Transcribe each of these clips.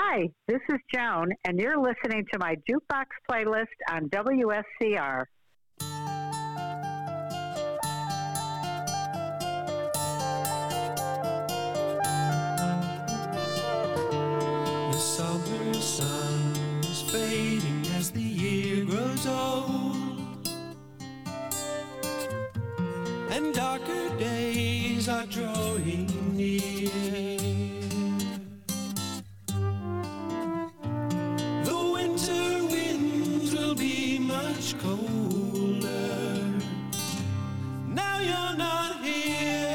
Hi, this is Joan, and you're listening to my jukebox playlist on WSCR. much colder. Now you're not here.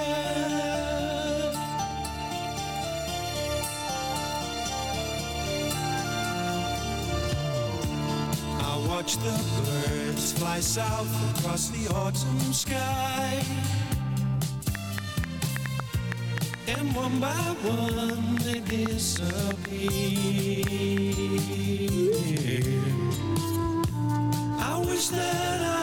I watch the birds fly south across the autumn sky. And one by one they disappear that I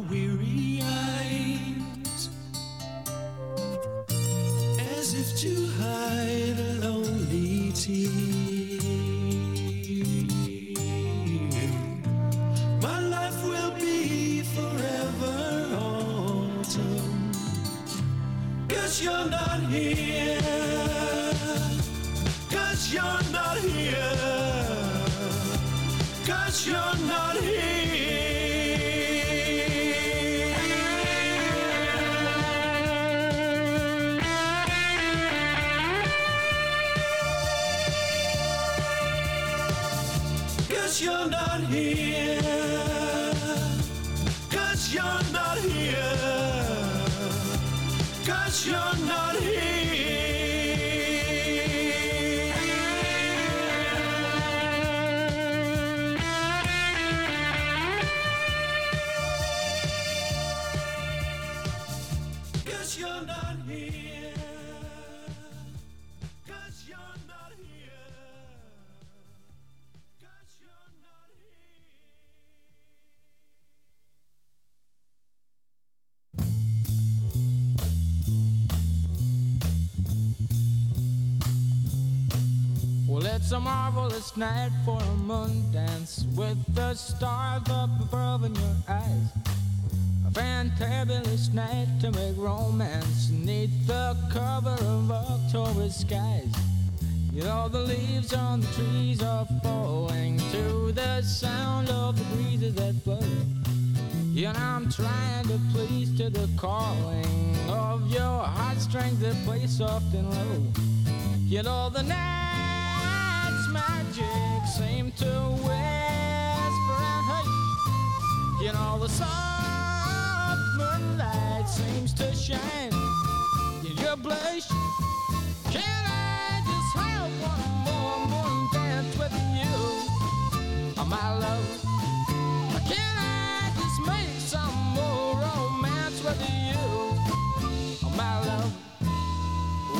my weary eyes as if to hide a lonely tear. Cause you're not here. Cause you're not here. Cause you're not here. It's a marvelous night for a moon dance with the stars up above in your eyes. A fantabulous night to make romance neath the cover of October skies. You know the leaves on the trees are falling to the sound of the breezes that blow. You know I'm trying to please to the calling of your heartstrings that play soft and low. You know the night magic seem to whisper and hush. You know the soft moonlight seems to shine in your blush. Can I just have one more moon dance with you, oh, my love? Can I just make some more romance with you, oh, my love?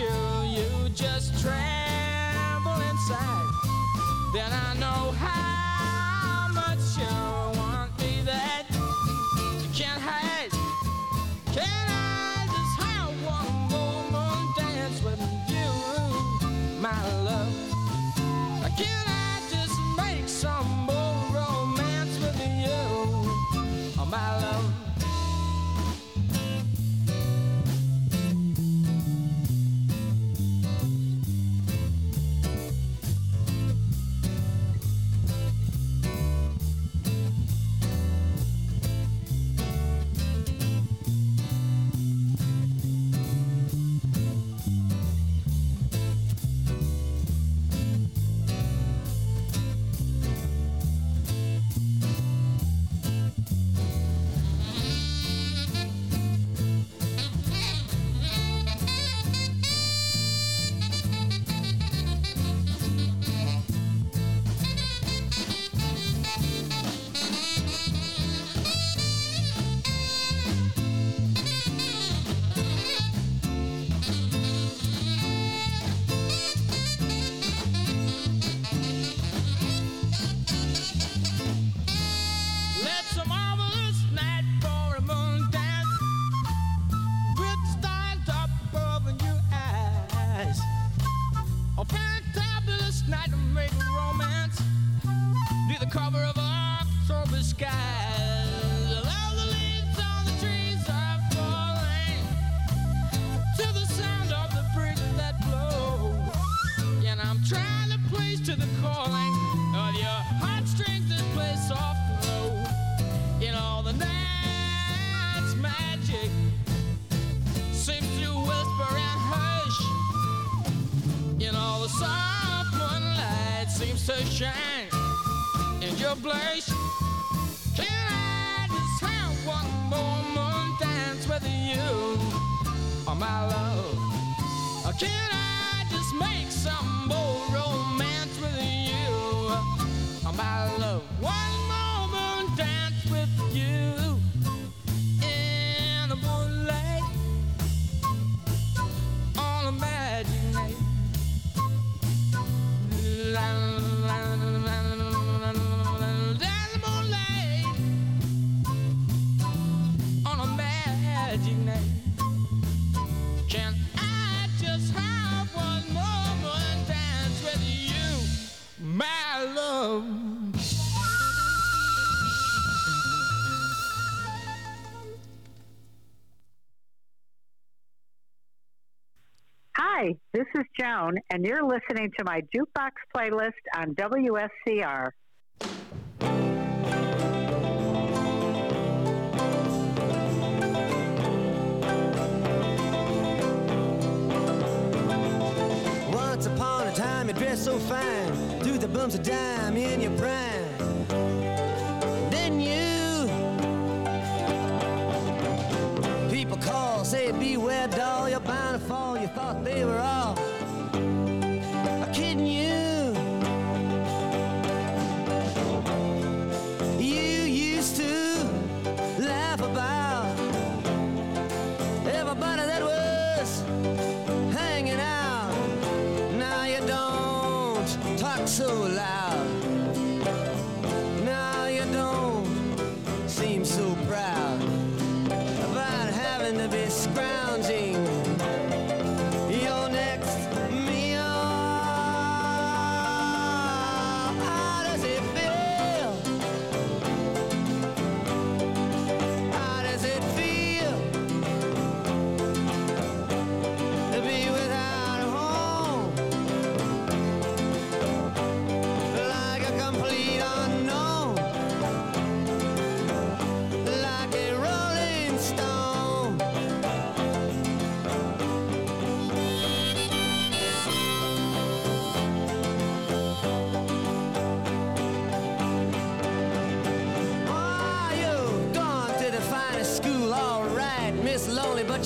you, you just tremble inside. Then I know how shine in your place. Can I just have one more moon dance with you, oh my love? Can I just make some this and you're listening to my jukebox playlist on WSCR. Once upon a time, you dressed so fine, threw the bumps of dime in your prime. Then you, people call, say beware, doll, you're bound to fall. You thought they were all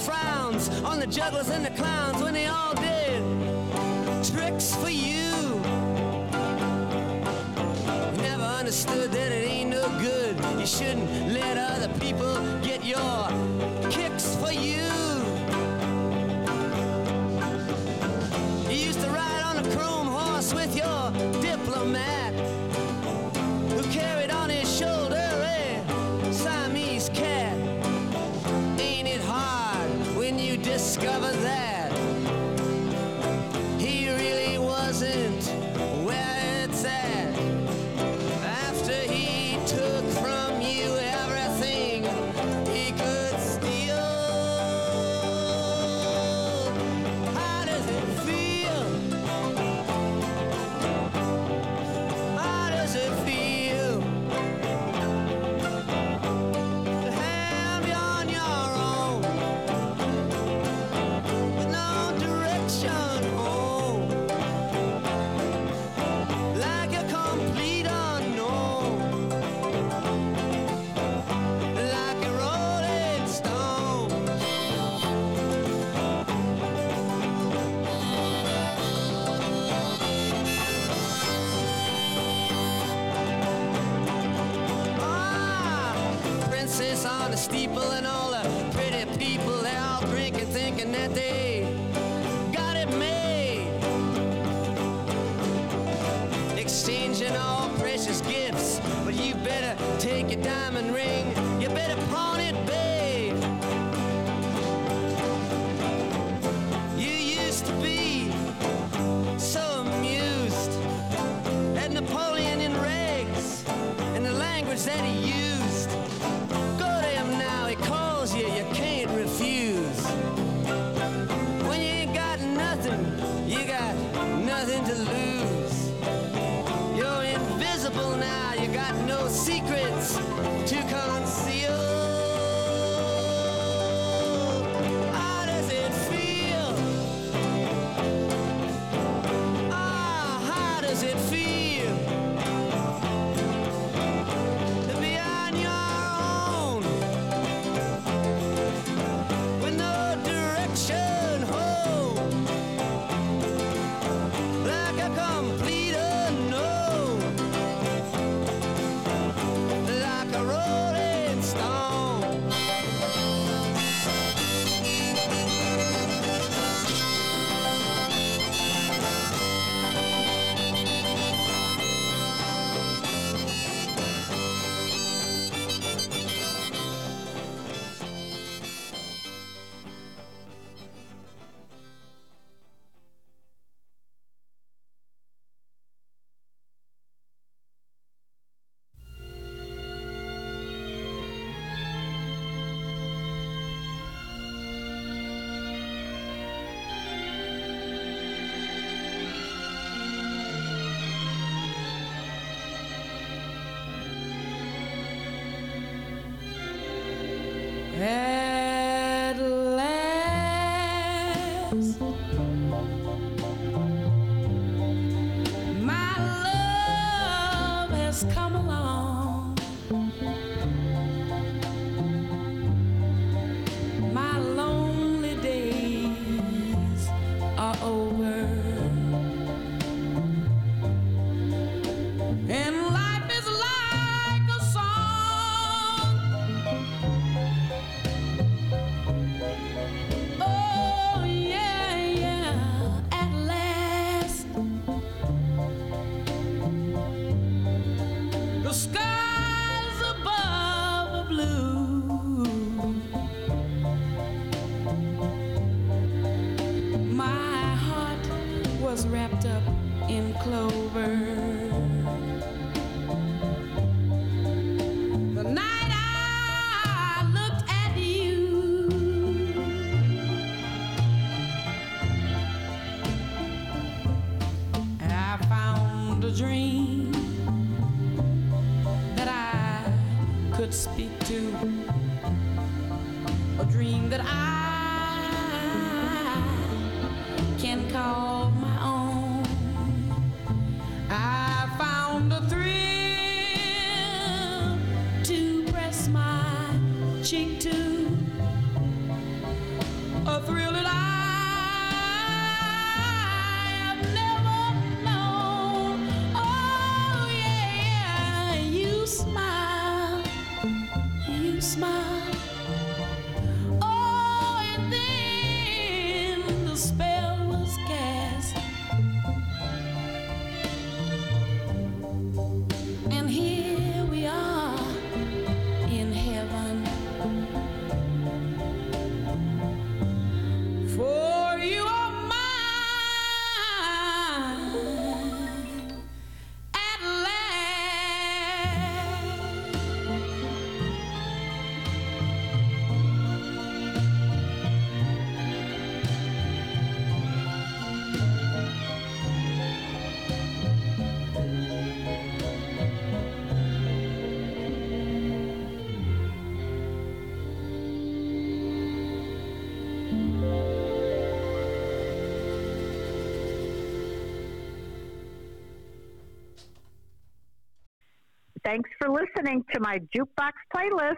frowns on the jugglers and the clowns when they all did tricks for you. Never understood that it ain't no good. You shouldn't let other people get your on the steeple and all the pretty people they're all drinking, thinking that they got it made. Exchanging all precious gifts, but you better take your diamond ring, you better pawn got no secrets to conceal. Thanks for listening to my jukebox playlist.